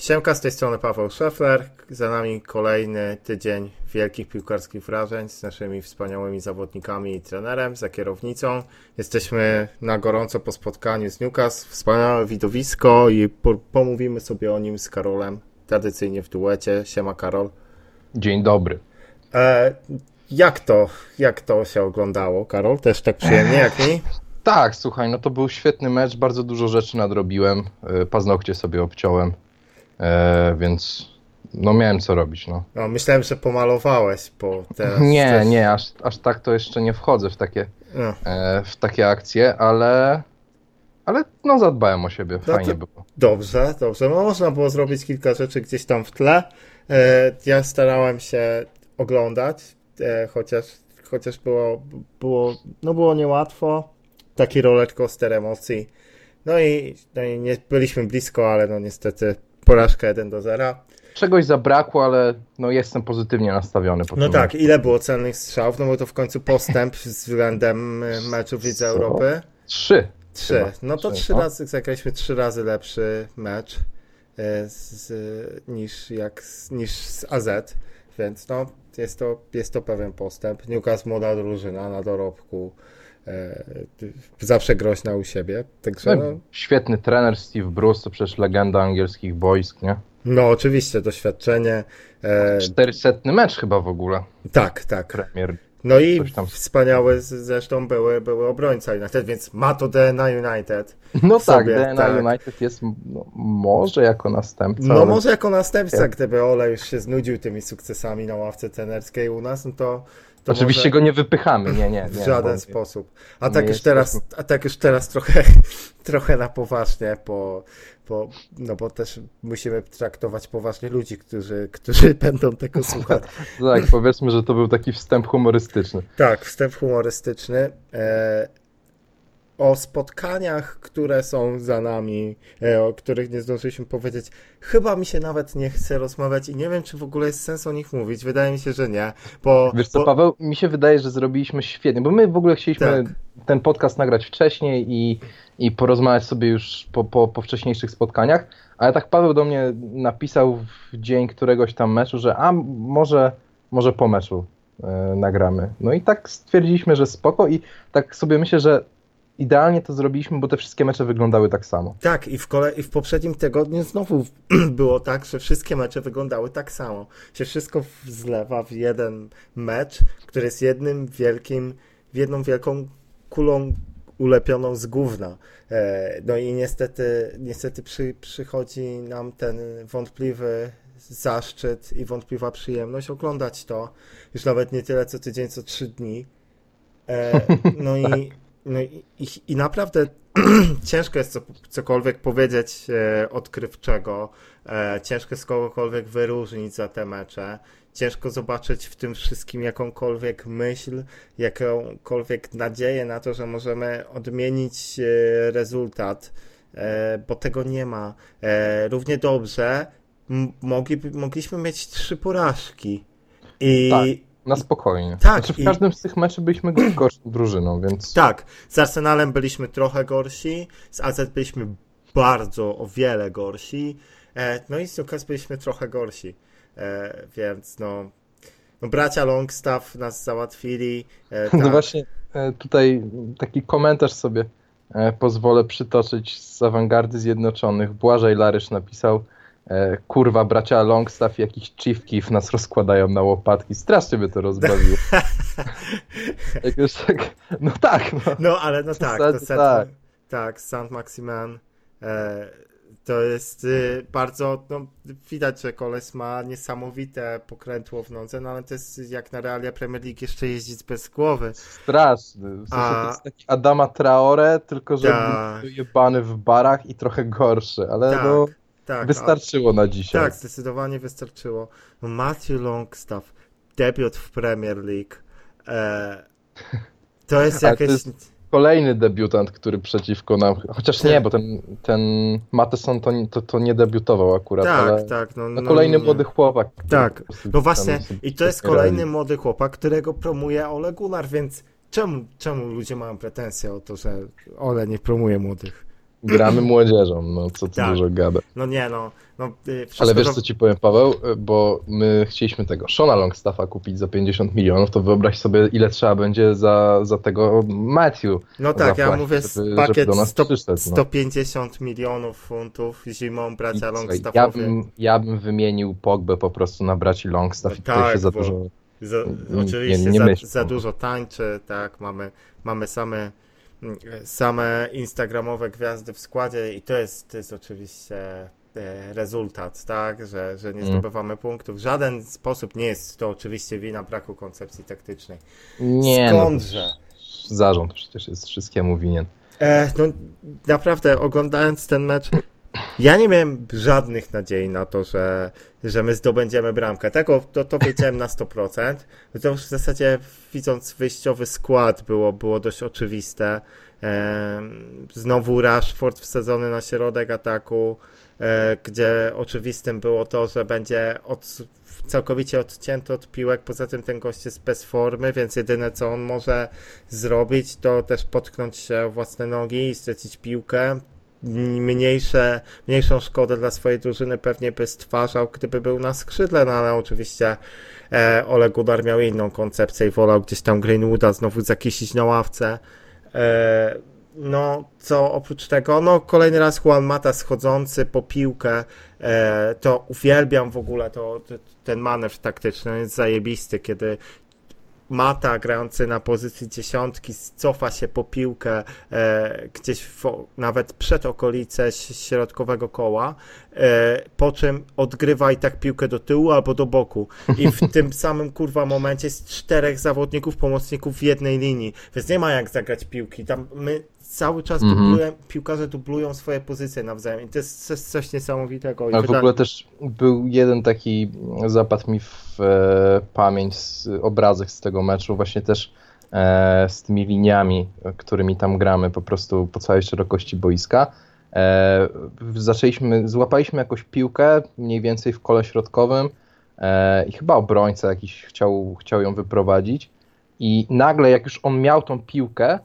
Siemka, z tej strony Paweł Szefler. Za nami kolejny tydzień wielkich piłkarskich wrażeń z naszymi wspaniałymi zawodnikami i trenerem, za kierownicą. Jesteśmy na gorąco po spotkaniu z Newcastle. Wspaniałe widowisko i po pomówimy sobie o nim z Karolem, tradycyjnie w duecie. Siema Karol. Dzień dobry. E, jak to, jak to się oglądało, Karol? Też tak przyjemnie jak mi? Tak, słuchaj, no to był świetny mecz, bardzo dużo rzeczy nadrobiłem, e, paznokcie sobie obciąłem, e, więc no miałem co robić, no. No, myślałem, że pomalowałeś, bo teraz... Nie, też- nie, aż, aż tak to jeszcze nie wchodzę w takie, No. e, w takie akcje, ale, ale no zadbałem o siebie, No fajnie było. Dobrze, dobrze. No, można było zrobić kilka rzeczy gdzieś tam w tle. E, Ja starałem się oglądać, e, chociaż, chociaż było, było, no było niełatwo. Taki roller coaster emocji. No i, no i nie byliśmy blisko, ale no niestety porażka 1 do 0. Czegoś zabrakło, ale no jestem pozytywnie nastawiony po No tym tak, ile było celnych strzałów? No bo to w końcu postęp względem e, meczu w Lidze? Europy. Trzy. Trzy. No to Trzy, trzy no. razy, zagraliśmy trzy razy lepszy mecz e, z, niż, jak, niż z AZ, więc no jest to, jest to pewien postęp. Newcastle młoda drużyna na dorobku, zawsze groźna u siebie, także No, no, świetny trener Steve Bruce, to przecież legenda angielskich boisk, nie? no oczywiście doświadczenie, e, 400 mecz chyba w ogóle, tak, tak. Premier. No i wspaniałe zresztą były, były obrońca United, więc ma to DNA United. No tak, sobie, DNA tak. United jest no, może jako następca. No ale- może jako następca, gdyby Ole już się znudził tymi sukcesami na ławce trenerskiej u nas, no to Oczywiście może go nie wypychamy, nie, nie. w nie żaden bo- sposób. A tak już teraz, a tak już teraz trochę, trochę na poważnie, bo, bo, no bo też musimy traktować poważnie ludzi, którzy, którzy będą tego słuchać. Tak, powiedzmy, że to był taki wstęp humorystyczny. Tak, wstęp humorystyczny. E, o spotkaniach, które są za nami, e, o których nie zdążyliśmy powiedzieć, chyba mi się nawet nie chce rozmawiać i nie wiem, czy w ogóle jest sens o nich mówić. Wydaje mi się, że nie. Bo, Wiesz co, bo, Paweł, mi się wydaje, że zrobiliśmy świetnie, bo my w ogóle chcieliśmy Tak. ten podcast nagrać wcześniej i, i porozmawiać sobie już po, po, po wcześniejszych spotkaniach, ale tak Paweł do mnie napisał w dzień któregoś tam meczu, że a może, może po meczu e, nagramy. No i tak stwierdziliśmy, że spoko i tak sobie myślę, że idealnie to zrobiliśmy, bo te wszystkie mecze wyglądały tak samo. Tak, i w, kole, i w poprzednim tygodniu znowu było tak, że wszystkie mecze wyglądały tak samo. Się wszystko zlewa w jeden mecz, który jest jednym wielkim, w jedną wielką kulą ulepioną z gówna. E, No i niestety, niestety przy, przychodzi nam ten wątpliwy zaszczyt i wątpliwa przyjemność oglądać to. Już nawet nie tyle co tydzień, co trzy dni. E, No i, no i, i, naprawdę ciężko jest co, cokolwiek powiedzieć e, odkrywczego, e, ciężko jest kogokolwiek wyróżnić za te mecze, ciężko zobaczyć w tym wszystkim jakąkolwiek myśl, jakąkolwiek nadzieję na to, że możemy odmienić e, rezultat, e, bo tego nie ma. E, równie dobrze mogli, mogliśmy mieć trzy porażki. I Tak. Na spokojnie. Tak, Znaczy, w i- każdym z tych meczy byliśmy gorszą drużyną, więc Tak, z Arsenalem byliśmy trochę gorsi, z AZ byliśmy bardzo o wiele gorsi, e, no i z Newcastle byliśmy trochę gorsi, e, więc no, no bracia Longstaff nas załatwili. E, No tak. właśnie tutaj taki komentarz sobie pozwolę przytoczyć z awangardy Zjednoczonych. Błażej Larysz napisał kurwa bracia Longstaff i jakiś Chief Keef nas rozkładają na łopatki. Strasznie by to rozbawiło. Jakoś tak, no tak, no. No ale no tak, to set, tak. tak, Saint Maximin e, to jest y, bardzo, no widać, że koleś ma niesamowite pokrętło w nodze, no ale to jest jak na realia Premier League jeszcze jeździć bez głowy. Straszny. W sensie A- to jest taki Adama Traore, tylko że Tak. jebany w barach i trochę gorszy, ale Tak, no tak. a- wystarczyło na dzisiaj. Tak, zdecydowanie wystarczyło. No, Matthew Longstaff, debiut w Premier League. E, to jest to jakieś. jest- Kolejny debiutant, który przeciwko nam. Chociaż Tak. nie, bo ten, ten Matheson to, to, to nie debiutował akurat, Tak, tak. No, no, no, kolejny nie. młody chłopak. Tak. No właśnie, i to jest kolejny młody chłopak, którego promuje Ole Gunnar, więc czemu, czemu ludzie mają pretensje o to, że Ole nie promuje młodych? Gramy młodzieżą, no co tu Tak. dużo gada. No nie, no. no y, wszystko Ale wiesz to- co ci powiem Paweł, bo my chcieliśmy tego Shona Longstaffa kupić za 50 milionów, to wyobraź sobie ile trzeba będzie za, za tego Matthew. No tak, ja mówię żeby- żeby pakiet do nas 100, przyszedł, no. 150 milionów funtów zimą I bracia słuchaj, ja, Longstaffowie. bym, ja bym wymienił Pogbę po prostu na braci Longstaff i No się tak, za bo- dużo... Za, nie- oczywiście nie za, myślę. za dużo tańczy, tak, mamy, mamy same, same instagramowe gwiazdy w składzie i to jest, to jest oczywiście e, rezultat, tak, że, że nie Mm. zdobywamy punktów. W żaden sposób nie jest to oczywiście wina braku koncepcji taktycznej. Nie, Skądże? No, zarząd przecież jest wszystkiemu winien. E, no naprawdę, oglądając ten mecz, ja nie miałem żadnych nadziei na to, że, że my zdobędziemy bramkę. Tego to, to wiedziałem na 100%. To już w zasadzie widząc wyjściowy skład było, było dość oczywiste. Znowu Rashford wsadzony na środek ataku, e, gdzie oczywistym było to, że będzie od, całkowicie odcięty od piłek. Poza tym ten gość jest bez formy, więc jedyne co on może zrobić, to też potknąć się własne nogi i stracić piłkę. Mniejsze, mniejszą szkodę dla swojej drużyny pewnie by stwarzał, gdyby był na skrzydle, no ale oczywiście e, Ole Gunnar miał inną koncepcję i wolał gdzieś tam Greenwooda znowu zakisić na ławce. E, no, co oprócz tego, no kolejny raz Juan Mata schodzący po piłkę, e, to uwielbiam w ogóle to, ten manewr taktyczny, jest zajebisty, kiedy Mata grający na pozycji dziesiątki cofa się po piłkę e, gdzieś w, nawet przed okolice środkowego koła, po czym odgrywa i tak piłkę do tyłu albo do boku. I w tym samym kurwa momencie jest czterech zawodników, pomocników w jednej linii, więc nie ma jak zagrać piłki. Tam my cały czas Mhm. dublujemy, piłkarze dublują swoje pozycje nawzajem i to jest coś, coś niesamowitego. Ale w wyda- ogóle też był jeden taki, zapadł mi w e, pamięć z, obrazek z tego meczu, właśnie też e, z tymi liniami, e, którymi tam gramy po prostu po całej szerokości boiska. E, zaczęliśmy, złapaliśmy jakąś piłkę mniej więcej w kole środkowym e, i chyba obrońca jakiś chciał, chciał ją wyprowadzić. I nagle jak już on miał tą piłkę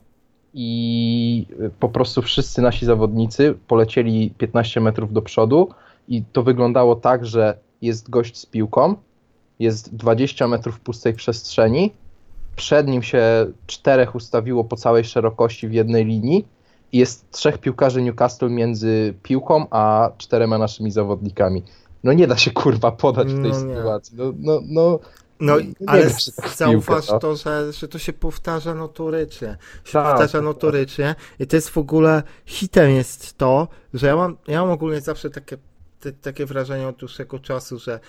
i po prostu wszyscy nasi zawodnicy polecieli 15 metrów do przodu i to wyglądało tak, że jest gość z piłką, jest 20 metrów pustej przestrzeni, przed nim się czterech ustawiło po całej szerokości w jednej linii jest trzech piłkarzy Newcastle między piłką a czterema naszymi zawodnikami. No nie da się kurwa podać w tej No sytuacji. No, no, no, No, ale się tak zauważ piłkę, no. to, że, że to się powtarza notorycznie. Się Tak, powtarza tak, notorycznie i to jest w ogóle hitem jest to, że ja mam, ja mam ogólnie zawsze takie, te, takie wrażenie od dłuższego czasu, że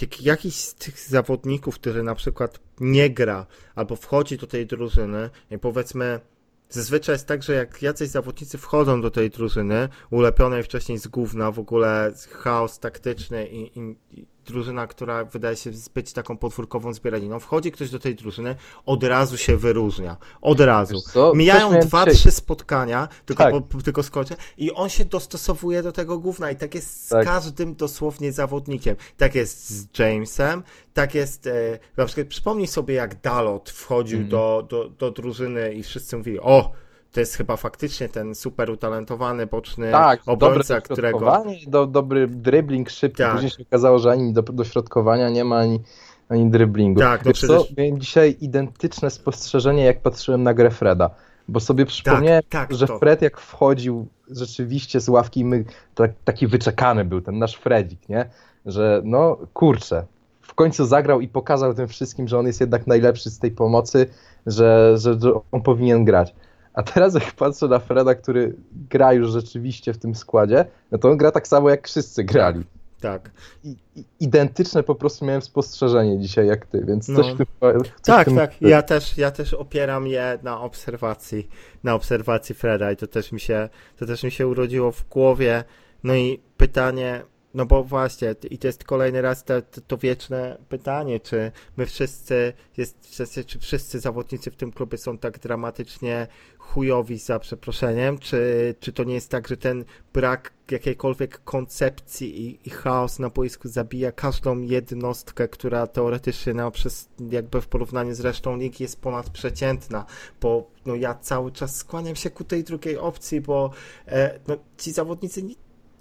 jak jakiś z tych zawodników, który na przykład nie gra albo wchodzi do tej drużyny i powiedzmy Zazwyczaj jest tak, że jak jacyś zawodnicy wchodzą do tej drużyny, ulepionej wcześniej z gówna, w ogóle chaos taktyczny i, i, drużyna, która wydaje się być taką podwórkową zbieraniną, wchodzi ktoś do tej drużyny, od razu się wyróżnia. Od razu. Mijają dwa, trzy spotkania, tylko, Tak. po, tylko skończę, i on się dostosowuje do tego gówna i tak jest z Tak. każdym dosłownie zawodnikiem. Tak jest z Jamesem, tak jest, e, na przykład przypomnij sobie jak Dalot wchodził Mhm. do, do, do drużyny i wszyscy mówili, o, to jest chyba faktycznie ten super utalentowany boczny Tak, obrońca, dobre którego... do, dobry dribbling szybki. Tak. Później się okazało, że ani do, dośrodkowania nie ma, ani, ani dribblingu. Tak, no Wiesz przecież- co, miałem dzisiaj identyczne spostrzeżenie, jak patrzyłem na grę Freda. Bo sobie przypomniałem, tak, że to. Fred jak wchodził rzeczywiście z ławki, my, tak, taki wyczekany był ten nasz Fredzik, nie? Że no kurczę, w końcu zagrał i pokazał tym wszystkim, że on jest jednak najlepszy z tej pomocy, że, że, że on powinien grać. A teraz jak patrzę na Freda, który gra już rzeczywiście w tym składzie, no to on gra tak samo jak wszyscy grali. Tak. I, identyczne po prostu miałem spostrzeżenie dzisiaj jak ty, więc No. coś w tym coś w Tak, tym tak. Ja też, ja też opieram je na obserwacji, na obserwacji Freda i to też mi się, to też mi się urodziło w głowie. No i pytanie, no bo właśnie, i to jest kolejny raz to, to, wieczne pytanie, czy my wszyscy, jest, czy wszyscy zawodnicy w tym klubie są tak dramatycznie chujowi za przeproszeniem, czy, czy to nie jest tak, że ten brak jakiejkolwiek koncepcji i, i chaos na boisku zabija każdą jednostkę, która teoretycznie no, przez, jakby w porównaniu z resztą ligi jest ponadprzeciętna, bo no, ja cały czas skłaniam się ku tej drugiej opcji, bo e, no, ci zawodnicy nie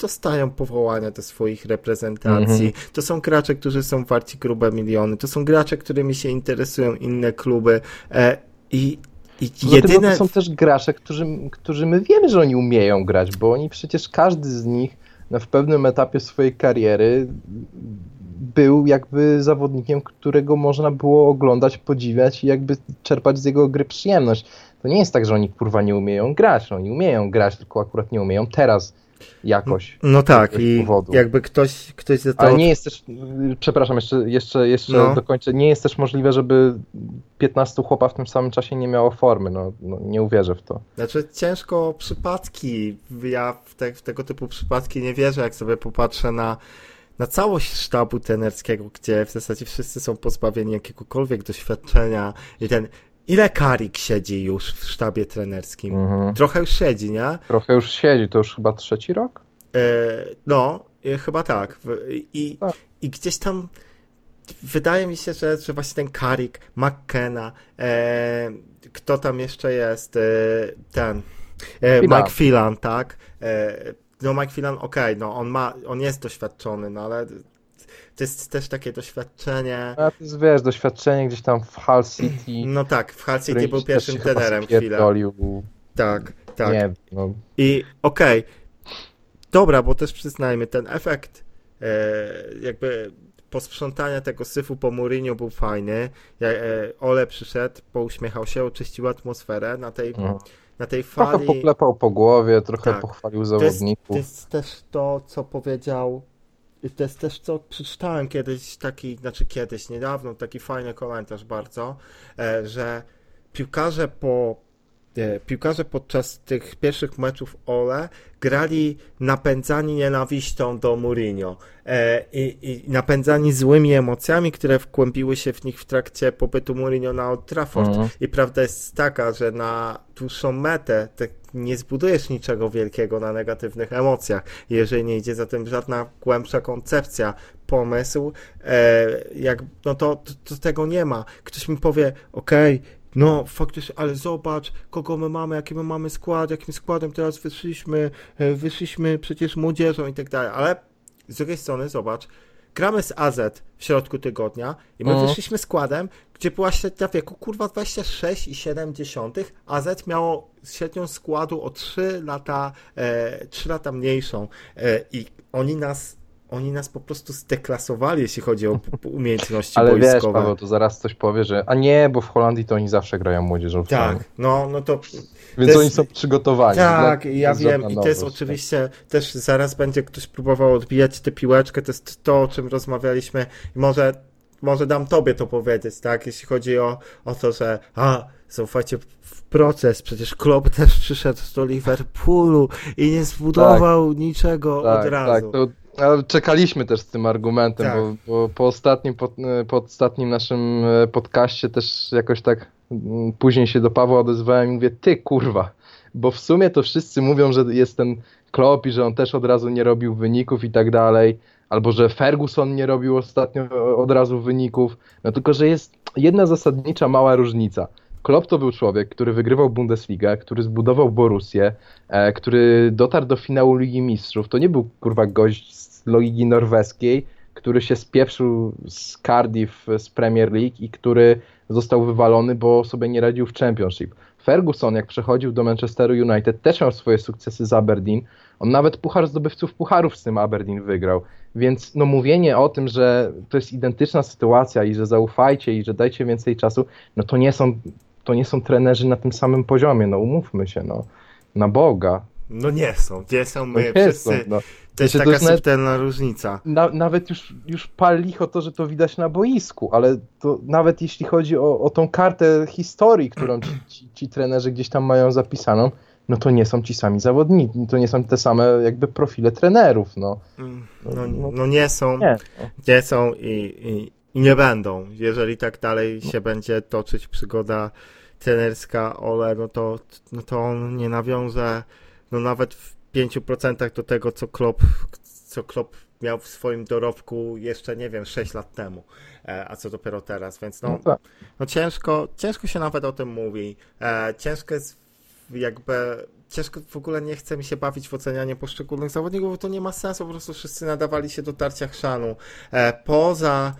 dostają powołania do swoich reprezentacji. -hmm. To są gracze, którzy są warci grube miliony. To są gracze, którymi się interesują inne kluby. E, I i jedyne... to są też gracze, którzy, którzy my wiemy, że oni umieją grać, bo oni przecież każdy z nich no, w pewnym etapie swojej kariery był jakby zawodnikiem, którego można było oglądać, podziwiać i jakby czerpać z jego gry przyjemność. To nie jest tak, że oni kurwa nie umieją grać, no, oni umieją grać, tylko akurat nie umieją teraz jakoś. No tak, i powodu. jakby ktoś, ktoś za to... Ale nie jest też, przepraszam, jeszcze, jeszcze, jeszcze no. dokończę, nie jest też możliwe, żeby 15 chłopa w tym samym czasie nie miało formy, no, no nie uwierzę w to. Znaczy ciężko przypadki, ja w, te, w tego typu przypadki nie wierzę, jak sobie popatrzę na na całość sztabu tenerskiego, gdzie w zasadzie wszyscy są pozbawieni jakiegokolwiek doświadczenia i ten Ile Karik siedzi już w sztabie trenerskim? Mhm. Trochę już siedzi, nie? Trochę już siedzi, to już chyba trzeci rok? E, no, e, chyba tak. I, tak. I gdzieś tam wydaje mi się, że, że właśnie ten Karik, McKenna, e, kto tam jeszcze jest? E, ten. E, Mike Phelan, tak? E, no Mike Phelan, okej, okay, no on ma, on jest doświadczony, no ale to jest też takie doświadczenie. A to jest, wiesz, doświadczenie gdzieś tam w Hull City. No tak, w Hull City był pierwszym trenerem chwilę. Tak, tak. Nie, no. I okej, okay. dobra, bo też przyznajmy, ten efekt e, jakby posprzątania tego syfu po Mourinho był fajny. E, Ole przyszedł, pouśmiechał się, oczyścił atmosferę na tej, mhm. na tej fali. Trochę poklepał po głowie, trochę tak. pochwalił zawodników. To jest, to jest też to, co powiedział to jest też co przeczytałem kiedyś taki, znaczy kiedyś, niedawno, taki fajny komentarz bardzo, e, że piłkarze po e, piłkarze podczas tych pierwszych meczów Ole grali napędzani nienawiścią do Mourinho e, i, i, napędzani złymi emocjami, które wkłębiły się w nich w trakcie pobytu Mourinho na Old Trafford. Mhm. I prawda jest taka, że na dłuższą metę te, nie zbudujesz niczego wielkiego na negatywnych emocjach, jeżeli nie idzie za tym żadna głębsza koncepcja, pomysł, e, jak, no to, to, to tego nie ma. Ktoś mi powie, okej, okay, no faktycznie, ale zobacz, kogo my mamy, jaki my mamy skład, jakim składem teraz wyszliśmy, e, wyszliśmy przecież młodzieżą i tak dalej, ale z drugiej strony zobacz, gramy z AZ w środku tygodnia i my mhm. wyszliśmy składem, gdzie była średnia wieku kurwa 26,7, AZ miało średnią składu o 3 lata, e, 3 lata mniejszą e, i oni nas oni nas po prostu zdeklasowali, jeśli chodzi o umiejętności Ale boiskowe. wiesz, Paweł, to zaraz coś powie, że a nie, bo w Holandii to oni zawsze grają młodzieżą. Tak, no, no to... Więc jest... oni są przygotowani. Tak, ja wiem i to jest oczywiście, też zaraz będzie ktoś próbował odbijać tę piłeczkę, to jest to, o czym rozmawialiśmy i może, może dam tobie to powiedzieć, tak, jeśli chodzi o, o to, że a, zaufajcie w proces, przecież Klopp też przyszedł do Liverpoolu i nie zbudował tak, niczego tak, od razu. Tak, to ale czekaliśmy też z tym argumentem, tak. bo, bo, po, ostatnim, po, po, ostatnim naszym e, podcaście też jakoś tak mm, później się do Pawła odezwałem i mówię, ty kurwa, bo w sumie to wszyscy mówią, że jest ten Klopp i że on też od razu nie robił wyników i tak dalej, albo że Ferguson nie robił ostatnio od razu wyników, no tylko, że jest jedna zasadnicza mała różnica – Klopp to był człowiek, który wygrywał Bundesligę, który zbudował Borussię, e, który dotarł do finału Ligi Mistrzów. To nie był kurwa gość z logiki norweskiej, który się spieprzył z Cardiff z Premier League i który został wywalony, bo sobie nie radził w Championship. Ferguson, jak przechodził do Manchesteru United, też miał swoje sukcesy z Aberdeen. On nawet puchar zdobywców pucharów z tym Aberdeen wygrał. Więc no mówienie o tym, że to jest identyczna sytuacja i że zaufajcie i że dajcie więcej czasu, no to nie są to nie są trenerzy na tym samym poziomie, no umówmy się, no. Na Boga. No nie są, gdzie są my no wszyscy. Są, no. To jest taka subtelna nawet, różnica. Na, nawet już, już pal licho to, że to widać na boisku, ale to nawet jeśli chodzi o, o tą kartę historii, którą ci, ci, ci trenerzy gdzieś tam mają zapisaną, no to nie są ci sami zawodnicy, to nie są te same jakby profile trenerów, no. Mm, no, no, no nie są, Nie. nie są i, i, i nie będą. Jeżeli tak dalej się będzie toczyć przygoda trenerska Ole, no to, no to on nie nawiąże no nawet w 5% do tego, co Klopp, co Klopp miał w swoim dorobku jeszcze, nie wiem, 6 lat temu, e, a co dopiero teraz, więc no, No tak. no ciężko, ciężko się nawet o tym mówi. E, ciężko jest jakby, ciężko w ogóle nie chce mi się bawić w ocenianie poszczególnych zawodników, bo to nie ma sensu, po prostu wszyscy nadawali się do tarcia chrzanu. E, poza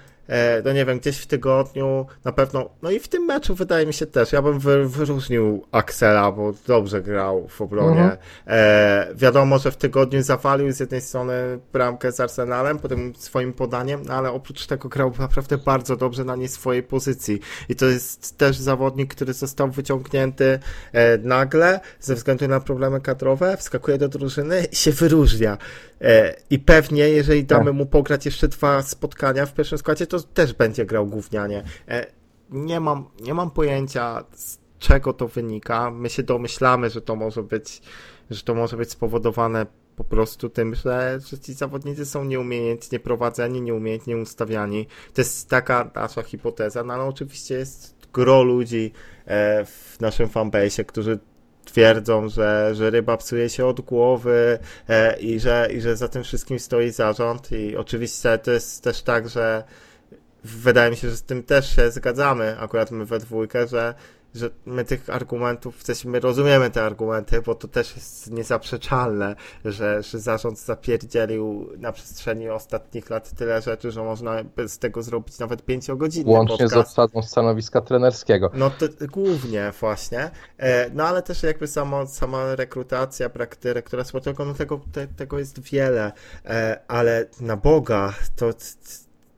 no nie wiem, gdzieś w tygodniu na pewno, no i w tym meczu wydaje mi się też, ja bym wy, wyróżnił Axela, bo dobrze grał w obronie. Mhm. E, wiadomo, że w tygodniu zawalił z jednej strony bramkę z Arsenalem, potem swoim podaniem, no ale oprócz tego grał naprawdę bardzo dobrze na nie swojej pozycji. I to jest też zawodnik, który został wyciągnięty e, nagle ze względu na problemy kadrowe, wskakuje do drużyny i się wyróżnia. E, I pewnie, jeżeli damy Tak. mu pograć jeszcze dwa spotkania w pierwszym składzie, to też będzie grał gównianie. E, nie mam, nie mam pojęcia, z czego to wynika. My się domyślamy, że to może być, że to może być spowodowane po prostu tym, że, że ci zawodnicy są nieumiejętnie prowadzeni, nieumiejętnie ustawiani. To jest taka nasza hipoteza, no ale oczywiście jest gro ludzi e, w naszym fanbase, którzy twierdzą, że, że ryba psuje się od głowy e, i, że, i że za tym wszystkim stoi zarząd i oczywiście to jest też tak, że wydaje mi się, że z tym też się zgadzamy, akurat my we dwójkę, że, że my tych argumentów, w sensie my rozumiemy te argumenty, bo to też jest niezaprzeczalne, że, że zarząd zapierdzielił na przestrzeni ostatnich lat tyle rzeczy, że można z tego zrobić nawet pięciogodzinny Łącznie z podcast. obsadą stanowiska trenerskiego. No to głównie właśnie, e, no ale też jakby samo, sama rekrutacja, brak dyrektora sportowego, no tego, te, tego jest wiele, e, ale na Boga, to,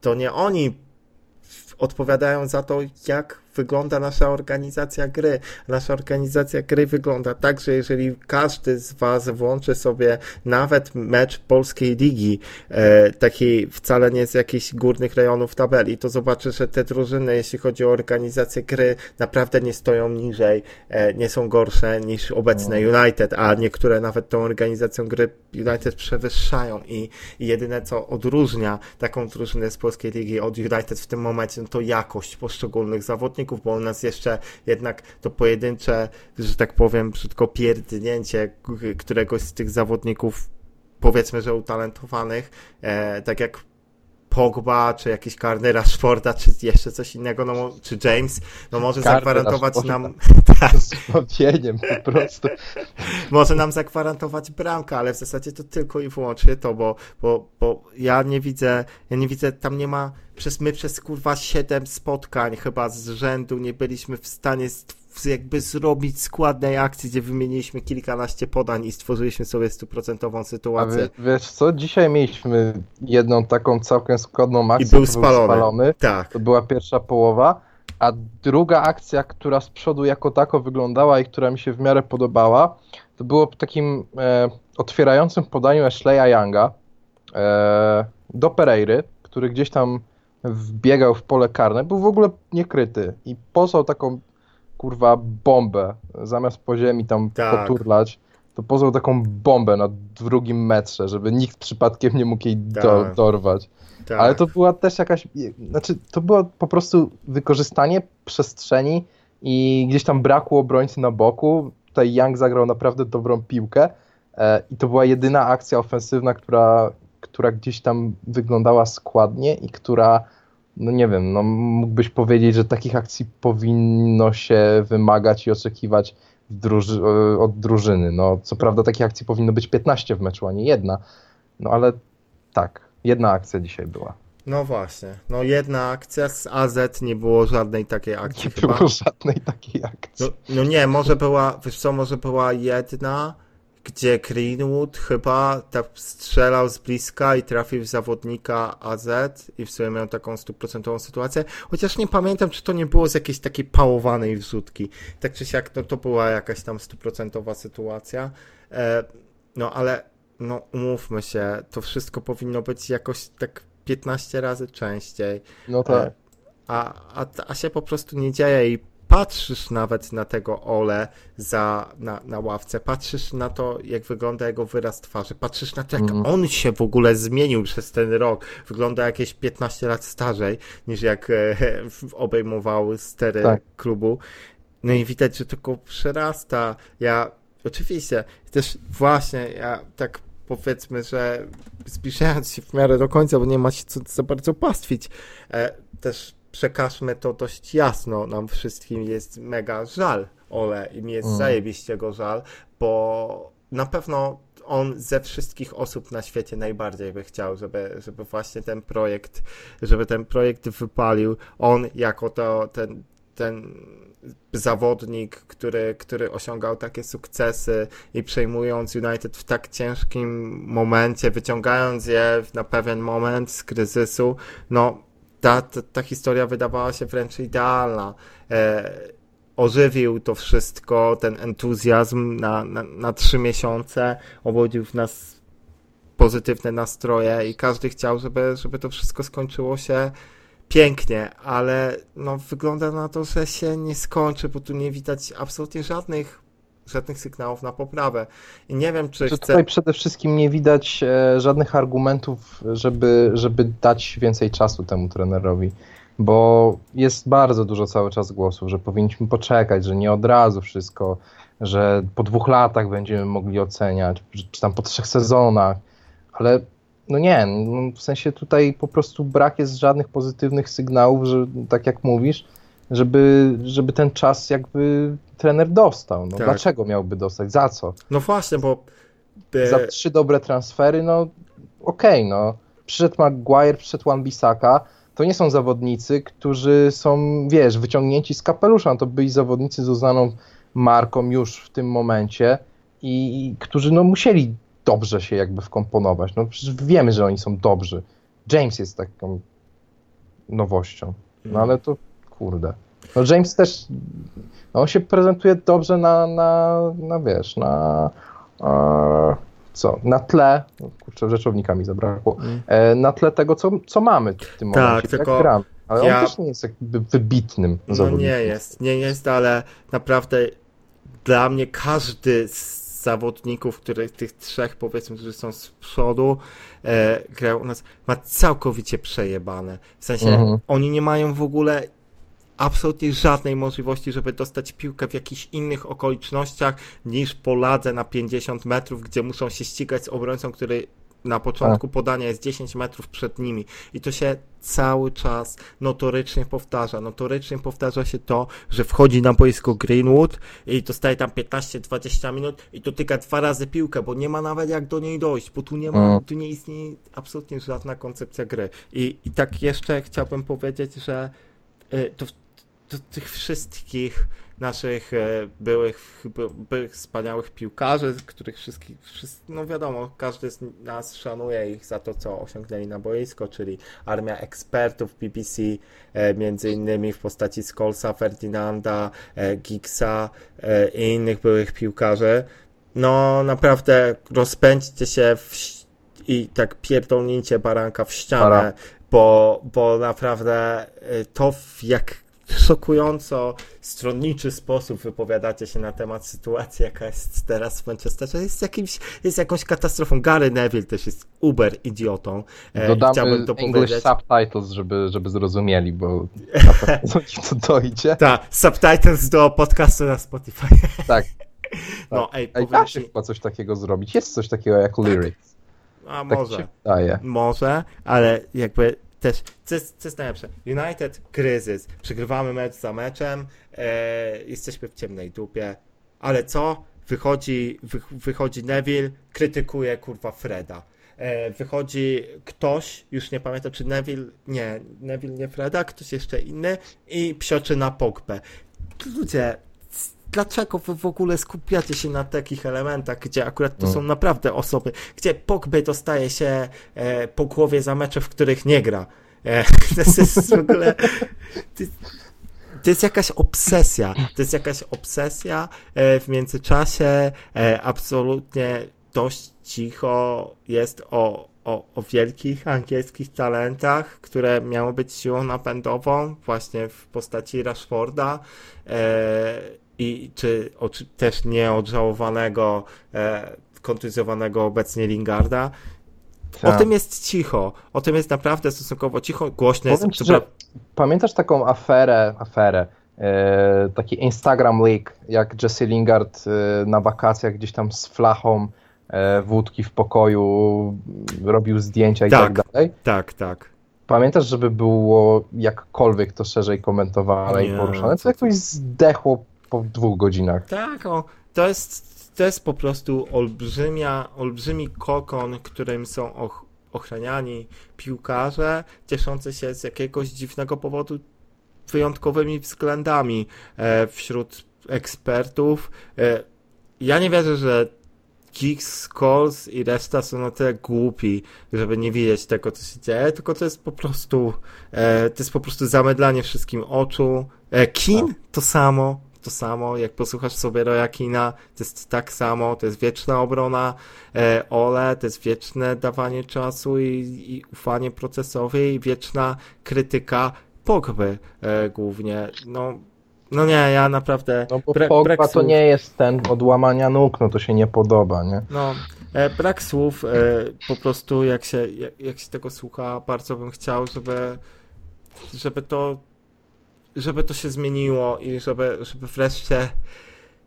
to nie oni odpowiadają za to, jak wygląda nasza organizacja gry. Nasza organizacja gry wygląda tak, że jeżeli każdy z Was włączy sobie nawet mecz polskiej ligi, e, takiej wcale nie z jakichś górnych rejonów tabeli, to zobaczy, że te drużyny, jeśli chodzi o organizację gry, naprawdę nie stoją niżej, e, nie są gorsze niż obecne United, a niektóre nawet tą organizacją gry United przewyższają i, i jedyne co odróżnia taką drużynę z polskiej ligi od United w tym momencie, no to jakość poszczególnych zawodników, bo u nas jeszcze jednak to pojedyncze, że tak powiem, brzydko pierdnięcie któregoś z tych zawodników, powiedzmy, że utalentowanych, e, tak jak Pogba, czy jakiś karny Rashforda, czy jeszcze coś innego, no, czy James, no może Karny zagwarantować nam zbawieniem po prostu. może nam zagwarantować bramkę, ale w zasadzie to tylko i wyłącznie to, bo, bo, bo ja nie widzę, ja nie widzę, tam nie ma, przez my przez kurwa siedem spotkań chyba z rzędu nie byliśmy w stanie stw- jakby zrobić składnej akcji, gdzie wymieniliśmy kilkanaście podań i stworzyliśmy sobie stuprocentową sytuację. wy, wiesz co, dzisiaj mieliśmy jedną taką całkiem składną akcję, I był spalony. spalony. Tak, To była pierwsza połowa, a druga akcja, która z przodu jako tako wyglądała i która mi się w miarę podobała, to było takim e, otwierającym podaniu Ashleya Younga e, do Pereiry, który gdzieś tam wbiegał w pole karne, był w ogóle niekryty i posłał taką kurwa bombę, zamiast po ziemi tam Tak. poturlać, to posłał taką bombę na drugim metrze, żeby nikt przypadkiem nie mógł jej do, Tak. dorwać. tak. Ale to była też jakaś, znaczy to było po prostu wykorzystanie przestrzeni i gdzieś tam brakło obrońcy na boku. Tutaj Young zagrał naprawdę dobrą piłkę e, i to była jedyna akcja ofensywna, która, która gdzieś tam wyglądała składnie i która, no nie wiem, no mógłbyś powiedzieć, że takich akcji powinno się wymagać i oczekiwać druży- e, od drużyny. No co prawda takich akcji powinno być 15 w meczu, a nie jedna. No ale tak, jedna akcja dzisiaj była. No właśnie, no jedna akcja z AZ nie było żadnej takiej akcji Nie chyba. było żadnej takiej akcji. No, no nie, może była, wiesz co, może była jedna, gdzie Greenwood chyba tak strzelał z bliska i trafił w zawodnika AZ i w sumie miał taką stuprocentową sytuację, chociaż nie pamiętam, czy to nie było z jakiejś takiej pałowanej wrzutki. Tak czy siak, no to była jakaś tam stuprocentowa sytuacja. E, no ale, no umówmy się, to wszystko powinno być jakoś tak 15 razy częściej. No tak. A, a, a się po prostu nie dzieje i patrzysz nawet na tego Ole za, na, na ławce, patrzysz na to, jak wygląda jego wyraz twarzy, patrzysz na to, jak Mhm. on się w ogóle zmienił przez ten rok. Wygląda jakieś 15 lat starzej, niż jak e, obejmował stery Tak. klubu. No i widać, że go przerasta. Ja oczywiście też właśnie, ja tak powiedzmy, że zbliżając się w miarę do końca, bo nie ma się co za bardzo pastwić, e, też przekażmy to dość jasno. Nam wszystkim jest mega żal Ole i mi jest Mm. zajebiście go żal, bo na pewno on ze wszystkich osób na świecie najbardziej by chciał, żeby, żeby właśnie ten projekt, żeby ten projekt wypalił. On jako to, ten, ten zawodnik, który, który osiągał takie sukcesy i przejmując United w tak ciężkim momencie, wyciągając je na pewien moment z kryzysu, no ta, ta, ta historia wydawała się wręcz idealna. E, ożywił to wszystko, ten entuzjazm na, na, na trzy miesiące, obudził w nas pozytywne nastroje i każdy chciał, żeby, żeby to wszystko skończyło się pięknie, ale no, wygląda na to, że się nie skończy, bo tu nie widać absolutnie żadnych, żadnych sygnałów na poprawę. I nie wiem, czy Że tutaj przede wszystkim nie widać e, żadnych argumentów, żeby, żeby dać więcej czasu temu trenerowi, bo jest bardzo dużo cały czas głosów, że powinniśmy poczekać, że nie od razu wszystko, że po dwóch latach będziemy mogli oceniać, czy tam po trzech sezonach, ale no nie, no w sensie tutaj po prostu brak jest żadnych pozytywnych sygnałów, że tak jak mówisz, żeby, żeby ten czas jakby trener dostał. No, Tak. Dlaczego miałby dostać? Za co? No właśnie, bo... e, za trzy dobre transfery, no okej, no. Przyszedł Maguire, przyszedł Wan-Bissaka, to nie są zawodnicy, którzy są, wiesz, wyciągnięci z kapelusza, no to byli zawodnicy z uznaną marką już w tym momencie i, i którzy no musieli dobrze się jakby wkomponować, no przecież wiemy, że oni są dobrzy. James jest taką nowością, no ale to kurde. No James też, no on się prezentuje dobrze na, na, na wiesz, na e, co, na tle, no kurczę, rzeczownika mi zabrakło, Mm. e, na tle tego, co, co mamy w tym Tak, momencie, tylko jak gramy. Ale ja- on też nie jest jakby wybitnym No zawodnikiem. nie jest, nie jest, ale naprawdę dla mnie każdy z zawodników, których tych trzech powiedzmy, którzy są z przodu, e, grają u nas, ma całkowicie przejebane. W sensie Mhm. oni nie mają w ogóle absolutnie żadnej możliwości, żeby dostać piłkę w jakichś innych okolicznościach niż po ladze na 50 metrów, gdzie muszą się ścigać z obrońcą, który na początku podania jest 10 metrów przed nimi. I to się cały czas notorycznie powtarza. Notorycznie powtarza się to, że wchodzi na boisko Greenwood i dostaje tam 15-20 minut i dotyka dwa razy piłkę, bo nie ma nawet jak do niej dojść, bo tu nie ma, Mm. tu nie istnieje absolutnie żadna koncepcja gry. I, i tak jeszcze chciałbym powiedzieć, że y, to, to tych wszystkich naszych e, byłych, by, byłych wspaniałych piłkarzy, których wszystkich, wszyscy, no wiadomo, każdy z nas szanuje ich za to, co osiągnęli na boisko, czyli armia ekspertów BBC, e, między innymi w postaci Skolsa, Ferdinanda, e, Giggsa i innych byłych piłkarzy. No naprawdę rozpędźcie się w, i tak pierdolnijcie baranka w ścianę, Para. bo, bo naprawdę to w jak szokująco stronniczy sposób wypowiadacie się na temat sytuacji, jaka jest teraz w Manchesterze, jest jakimś, jest jakąś katastrofą. Gary Neville też jest uber idiotą. E, Dodamy chciałbym to English powiedzieć. subtitles, żeby, żeby zrozumieli, bo na pewno ci to dojdzie. Tak, subtitles do podcastu na Spotify. Tak. No, ej, Ej, powiem da się ci, chyba coś takiego zrobić. Jest coś takiego jak lyrics. a Tak może. Może, ale jakby też, co jest, co jest najlepsze, United kryzys, przegrywamy mecz za meczem, e, jesteśmy w ciemnej dupie, ale co? Wychodzi, wy, wychodzi Neville, krytykuje kurwa Freda. E, wychodzi ktoś, już nie pamiętam czy Neville, nie, Neville nie Freda, ktoś jeszcze inny i psioczy na Pogbę. Ludzie, dlaczego wy w ogóle skupiacie się na takich elementach, gdzie akurat to No. są naprawdę osoby, gdzie Pogby dostaje się e, po głowie za mecze, w których nie gra. E, to jest w ogóle... To, jest jakaś obsesja. To jest jakaś obsesja e, w międzyczasie. E, absolutnie dość cicho jest o o, o wielkich angielskich talentach, które miały być siłą napędową właśnie w postaci Rashforda e, i czy o, też nieodżałowanego e, kontuzjowanego obecnie Lingarda. O Tak. tym jest cicho. O tym jest naprawdę stosunkowo cicho. Głośno jest. Ci, że pamiętasz taką aferę, aferę, e, taki Instagram leak, jak Jesse Lingard e, na wakacjach gdzieś tam z flachą e, wódki w pokoju robił zdjęcia i Tak. tak dalej. Tak, tak. Pamiętasz, żeby było jakkolwiek to szerzej komentowane Nie, i poruszane? To jakoś zdechło po dwóch godzinach. Tak, o, to jest, to jest po prostu olbrzymia, olbrzymi kokon, którym są och, ochraniani piłkarze, cieszący się z jakiegoś dziwnego powodu wyjątkowymi względami e, wśród ekspertów. E, ja nie wierzę, że Geeks, Scholes i reszta są na tyle głupi, żeby nie widzieć tego, co się dzieje, tylko to jest po prostu e, to jest po prostu zamydlanie wszystkim oczu. E, Kin to samo, to samo, jak posłuchasz sobie Roya Kina, to jest tak samo, to jest wieczna obrona e, Ole, to jest wieczne dawanie czasu i, i ufanie procesowi i wieczna krytyka Pogby e, głównie. No, no nie, ja naprawdę... No bo bra- Pogba brak to słów. nie jest ten od łamania nóg, no to się nie podoba, nie? No, e, brak słów, e, po prostu jak się, jak, jak się tego słucha, bardzo bym chciał, żeby, żeby to, żeby to się zmieniło i żeby, żeby wreszcie,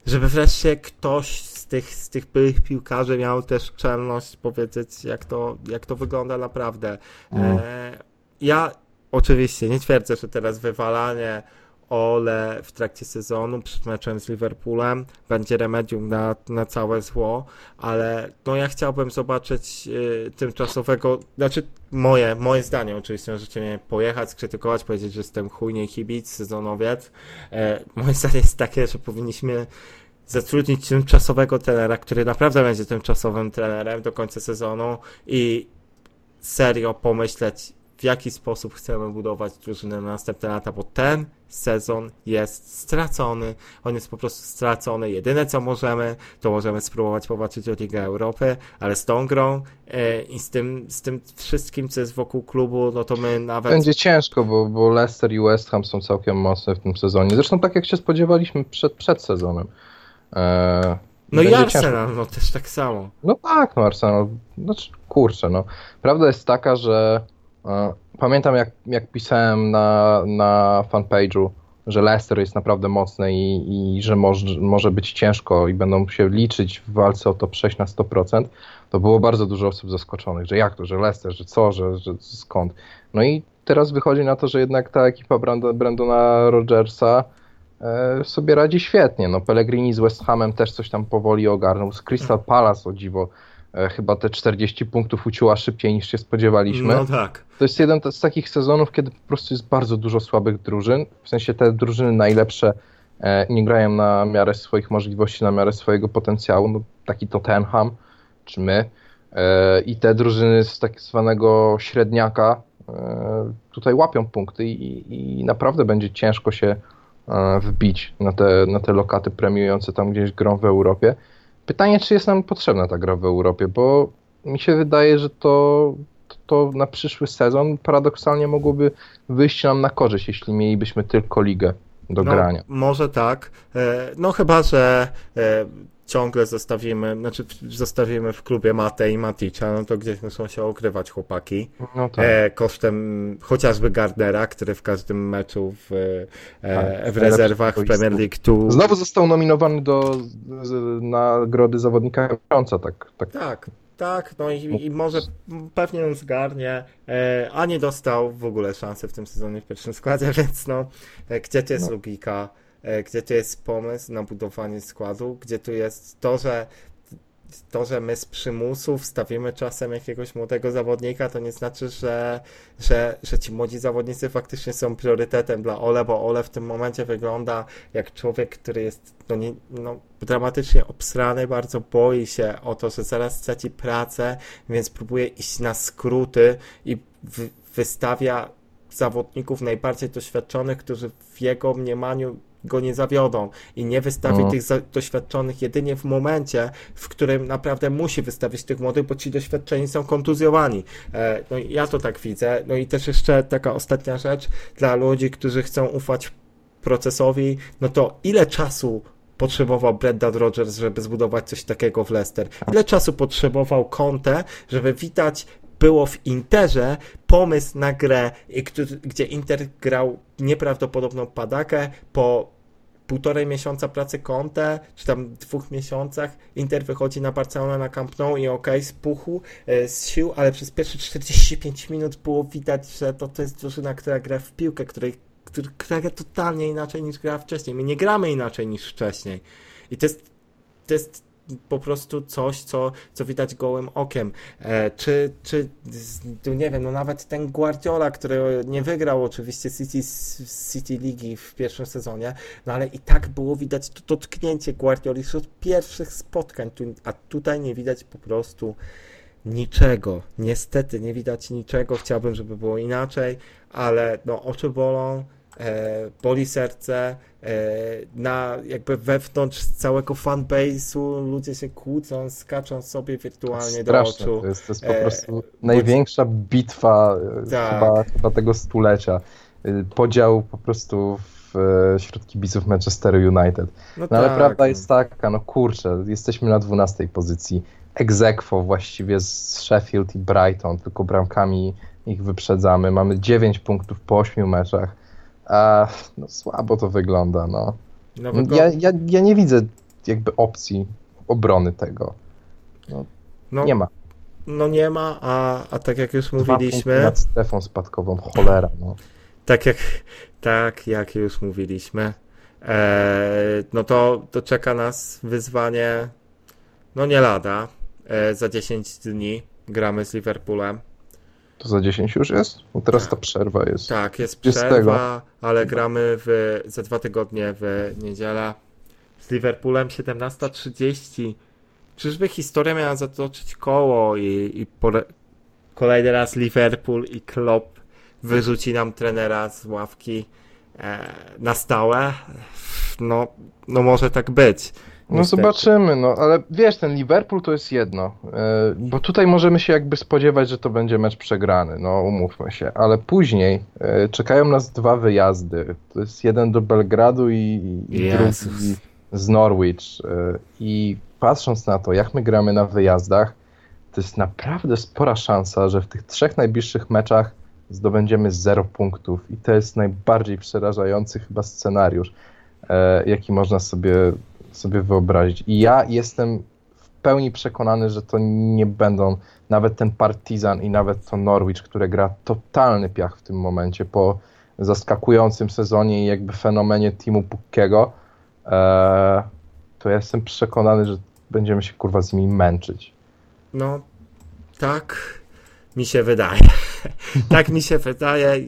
żeby wreszcie ktoś z tych, z tych byłych piłkarzy miał też czelność powiedzieć, jak to, jak to wygląda naprawdę. Mm. E, ja oczywiście nie twierdzę, że teraz wywalanie Ole w trakcie sezonu przed meczem z Liverpoolem będzie remedium na, na całe zło, ale no ja chciałbym zobaczyć y, tymczasowego, znaczy moje, moje zdanie oczywiście, możecie mnie pojechać, skrytykować, powiedzieć, że jestem chujnie kibic, sezonowiec. E, moje zdanie jest takie, że powinniśmy zatrudnić tymczasowego trenera, który naprawdę będzie tymczasowym trenerem do końca sezonu i serio pomyśleć, w jaki sposób chcemy budować drużynę na następne lata, bo ten sezon jest stracony. On jest po prostu stracony. Jedyne co możemy, to możemy spróbować popatrzeć o Ligę Europy, ale z tą grą e, i z tym, z tym wszystkim, co jest wokół klubu, no to my nawet. Będzie ciężko, bo, bo Leicester i West Ham są całkiem mocne w tym sezonie. Zresztą tak jak się spodziewaliśmy przed, przed sezonem. Eee, No i Arsenal, no też tak samo. No tak, no Arsenal, znaczy kurczę, no. Prawda jest taka, że e, pamiętam jak, jak pisałem na, na fanpage'u, że Leicester jest naprawdę mocny i, i że może, może być ciężko i będą się liczyć w walce o to przejść na 100%, to było bardzo dużo osób zaskoczonych, że jak to, że Leicester, że co, że, że skąd. No i teraz wychodzi na to, że jednak ta ekipa Brand- Brandona Rodgersa e, sobie radzi świetnie. No Pellegrini z West Hamem też coś tam powoli ogarnął. Z Crystal Palace o dziwo chyba te 40 punktów uciła szybciej niż się spodziewaliśmy. No tak. To jest jeden z takich sezonów, kiedy po prostu jest bardzo dużo słabych drużyn. W sensie te drużyny najlepsze e, nie grają na miarę swoich możliwości, na miarę swojego potencjału. No, taki Tottenham, czy my. E, I te drużyny z tak zwanego średniaka e, tutaj łapią punkty i, i naprawdę będzie ciężko się e, wbić na te, na te lokaty premiujące tam gdzieś grą w Europie. Pytanie, czy jest nam potrzebna ta gra w Europie, bo mi się wydaje, że to, to na przyszły sezon paradoksalnie mogłoby wyjść nam na korzyść, jeśli mielibyśmy tylko ligę do no, grania. Może tak. E, No chyba, że e, ciągle zostawimy, znaczy zostawimy w klubie Matę i Maticza, no to gdzieś muszą się okrywać chłopaki. No tak. E, kosztem chociażby Gardnera, który w każdym meczu w, e, Tak, w rezerwach w Premier League tu. Znowu został nominowany do nagrody zawodnika miesiąca, tak, tak. Tak, tak, no i, i może pewnie on zgarnie, e, a nie dostał w ogóle szansy w tym sezonie w pierwszym składzie, więc no, e, gdzie jest No. logika, gdzie tu jest pomysł na budowanie składu, gdzie tu jest to, że to, że my z przymusu wstawimy czasem jakiegoś młodego zawodnika, to nie znaczy, że, że, że ci młodzi zawodnicy faktycznie są priorytetem dla Ole, bo Ole w tym momencie wygląda jak człowiek, który jest no, nie, no, dramatycznie obsrany, bardzo boi się o to, że zaraz straci pracę, więc próbuje iść na skróty i wy, wystawia zawodników najbardziej doświadczonych, którzy w jego mniemaniu go nie zawiodą i nie wystawi No. tych doświadczonych jedynie w momencie, w którym naprawdę musi wystawić tych młodych, bo ci doświadczeni są kontuzjowani. E, no i ja to tak widzę. No i też jeszcze taka ostatnia rzecz dla ludzi, którzy chcą ufać procesowi, no to ile czasu potrzebował Brendan Rodgers, żeby zbudować coś takiego w Leicester? Ile czasu potrzebował Conte, żeby widać było w Interze pomysł na grę, gdzie Inter grał nieprawdopodobną padakę po półtorej miesiąca pracy Conte, czy tam dwóch miesiącach, Inter wychodzi na Barcelonę na Camp Nou i okej, z puchu, e, z sił, ale przez pierwsze 45 minut było widać, że to, to jest drużyna, która gra w piłkę, której, która gra totalnie inaczej niż grała wcześniej. My nie gramy inaczej niż wcześniej. I to jest, to jest po prostu coś, co, co widać gołym okiem. E, czy, czy, nie wiem, no nawet ten Guardiola, który nie wygrał oczywiście City, City Ligi w pierwszym sezonie, no ale i tak było widać to dotknięcie Guardioli wśród pierwszych spotkań, a tutaj nie widać po prostu niczego. Niestety nie widać niczego. Chciałbym, żeby było inaczej, ale no oczy bolą, boli serce, e, na jakby wewnątrz całego fanbase'u ludzie się kłócą, skaczą sobie wirtualnie do Straszne oczu. to jest, to jest po E, prostu największa bitwa e, Tak. chyba, chyba tego stulecia. Podział po prostu w, e, wśród kibiców Manchesteru United. No ale tak, prawda no. jest taka, no kurczę, jesteśmy na 12 pozycji. Egzekwo właściwie z Sheffield i Brighton, tylko bramkami ich wyprzedzamy. Mamy 9 punktów po 8 meczach. A, no słabo to wygląda, no. Nowego, Ja, ja, ja nie widzę jakby opcji obrony tego. no, Nie ma. no nie ma, a, a tak jak już mówiliśmy, nad strefą spadkową, cholera, no. tak jak, tak jak już mówiliśmy, e, no to, to czeka nas wyzwanie, no nie lada, e, za 10 dni gramy z Liverpoolem. To za 10 już jest? Bo teraz Tak. ta przerwa jest. Tak, jest 20. przerwa, ale gramy w, za dwa tygodnie w niedzielę z Liverpoolem 17.30. Czyżby historia miała zatoczyć koło i, i pore, kolejny raz Liverpool i Klopp wyrzuci nam trenera z ławki e, na stałe? No, no może tak być. No Niestety. zobaczymy, no ale wiesz, ten Liverpool to jest jedno, e, bo tutaj możemy się jakby spodziewać, że to będzie mecz przegrany, no umówmy się, ale później e, czekają nas dwa wyjazdy, to jest jeden do Belgradu i, i Jezus. drugi z Norwich. E, i patrząc na to, jak my gramy na wyjazdach, to jest naprawdę spora szansa, że w tych trzech najbliższych meczach zdobędziemy 0 punktów. I to jest najbardziej przerażający chyba scenariusz, jaki można sobie, sobie wyobrazić. I ja jestem w pełni przekonany, że to nie będą nawet ten Partizan i nawet to Norwich, które gra totalny piach w tym momencie po zaskakującym sezonie i jakby fenomenie teamu Pukkiego, e, to ja jestem przekonany, że będziemy się kurwa z nimi męczyć. No, tak mi się wydaje. tak mi się wydaje.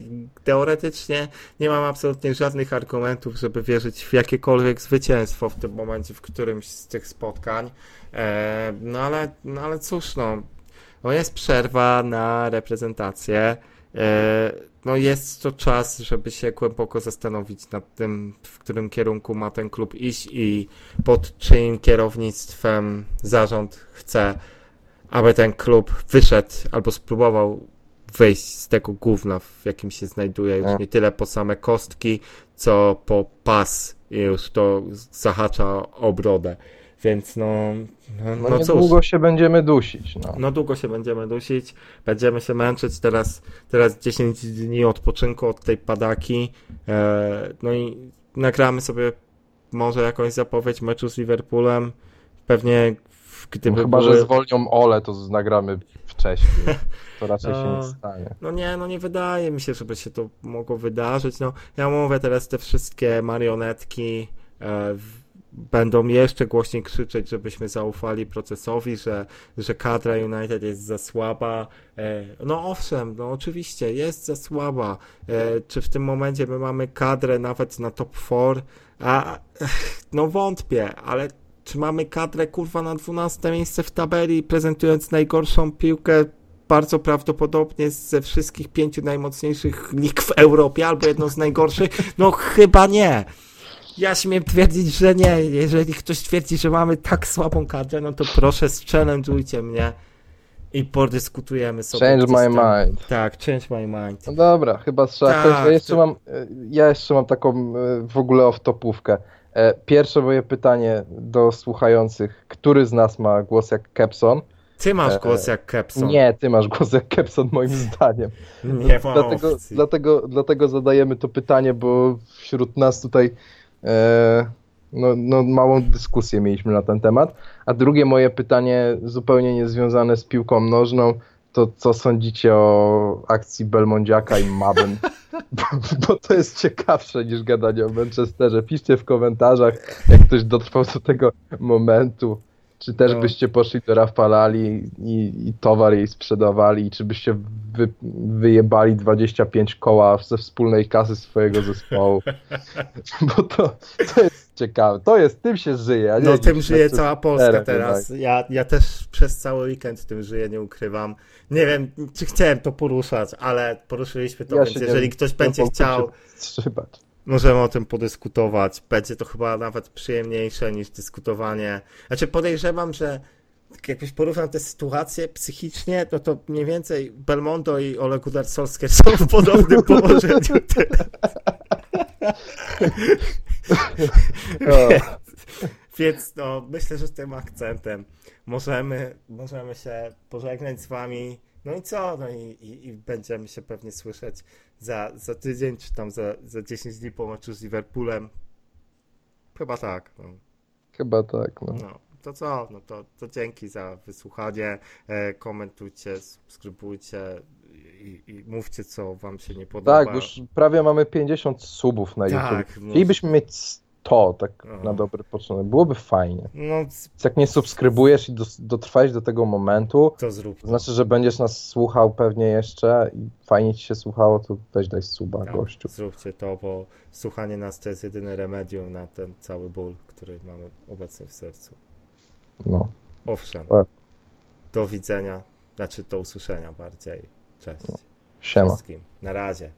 Teoretycznie nie mam absolutnie żadnych argumentów, żeby wierzyć w jakiekolwiek zwycięstwo w tym momencie, w którymś z tych spotkań. E, no, ale, no ale cóż, no, no jest przerwa na reprezentację. E, no jest to czas, żeby się głęboko zastanowić nad tym, w którym kierunku ma ten klub iść i pod czyim kierownictwem zarząd chce aby ten klub wyszedł albo spróbował wyjść z tego gówna, w jakim się znajduje już No. nie tyle po same kostki, co po pas i już to zahacza o brodę. Więc no, no, No, no cóż. niedługo się będziemy dusić. No. No długo się będziemy dusić, będziemy się męczyć, teraz, teraz 10 dni odpoczynku od tej padaki, e, no i nagramy sobie może jakąś zapowiedź meczu z Liverpoolem, pewnie w- gdyby No, chyba, były... że zwolnią Ole, to nagramy wcześniej. To raczej się nie No. stanie. No nie, no nie wydaje mi się, żeby się to mogło wydarzyć. No, ja mówię teraz te wszystkie marionetki e, w, będą jeszcze głośniej krzyczeć, żebyśmy zaufali procesowi, że, że kadra United jest za słaba. E, no owszem, no oczywiście jest za słaba. E, czy w tym momencie my mamy kadrę nawet na top 4? A no wątpię, ale czy mamy kadrę kurwa na 12 miejsce w tabeli, prezentując najgorszą piłkę bardzo prawdopodobnie ze wszystkich pięciu najmocniejszych lig w Europie, albo jedną z najgorszych? No chyba nie. Ja śmiem twierdzić, że nie. Jeżeli ktoś twierdzi, że mamy tak słabą kadrę, no to proszę, challenge'ujcie mnie i podyskutujemy sobie. Change my mind. Tak, change my mind. No dobra, chyba trzeba Tak, jeszcze to- mam, ja jeszcze mam taką e, w ogóle off-topówkę. E, Pierwsze moje pytanie do słuchających. Który z nas ma głos jak Kepson? Ty masz E, głos jak Kepson. Nie, ty masz głos jak Kepson moim zdaniem. nie ma Dlatego, opcji. dlatego, dlatego zadajemy to pytanie, bo wśród nas tutaj e, no, no, małą dyskusję mieliśmy na ten temat. A drugie moje pytanie, zupełnie niezwiązane z piłką nożną, to co sądzicie o akcji Belmondziaka i Mabem? Bo, bo to jest ciekawsze niż gadanie o Manchesterze. Piszcie w komentarzach, jak ktoś dotrwał do tego momentu. Czy też No. byście poszli do Rafalali i, i towar jej sprzedawali, czy byście wy, wyjebali 25 koła ze wspólnej kasy swojego zespołu? Bo to, to jest ciekawe. To jest, tym się żyje. a nie No tym żyje cała Polska teraz. Ja, ja też przez cały weekend tym żyję, nie ukrywam. Nie wiem, czy chciałem to poruszać, ale poruszyliśmy to, Ja więc jeżeli ktoś będzie chciał, wstrzymać. Możemy o tym podyskutować. Będzie to chyba nawet przyjemniejsze niż dyskutowanie. Znaczy podejrzewam, że tak jakbyś porównał te sytuacje psychicznie, no to mniej więcej Belmondo i Ole Gunnar Solskjaer są w podobnym położeniu. O, Więc no, myślę, że z tym akcentem możemy, możemy się pożegnać z wami. No i co? No i, i, i będziemy się pewnie słyszeć za, za tydzień, czy tam za, za 10 dni po meczu z Liverpoolem. Chyba tak. No, chyba tak. No. no. To co? No to, to dzięki za wysłuchanie. E, komentujcie, subskrybujcie i, i mówcie, co wam się nie podoba. Tak, już prawie mamy 50 subów na Tak, YouTube. no. Chcielibyśmy mieć 100, tak No. na dobry początek. Byłoby fajnie. No, jak nie subskrybujesz i dotrwałeś do tego momentu, to zrób. to znaczy, że będziesz nas słuchał pewnie jeszcze i fajnie ci się słuchało, to weź daj suba, Tak, gościu. Zróbcie to, bo słuchanie nas to jest jedyne remedium na ten cały ból, który mamy obecnie w sercu. No. Owszem. Tak. Do widzenia, znaczy do usłyszenia bardziej. Cześć Siema. wszystkim. Na razie.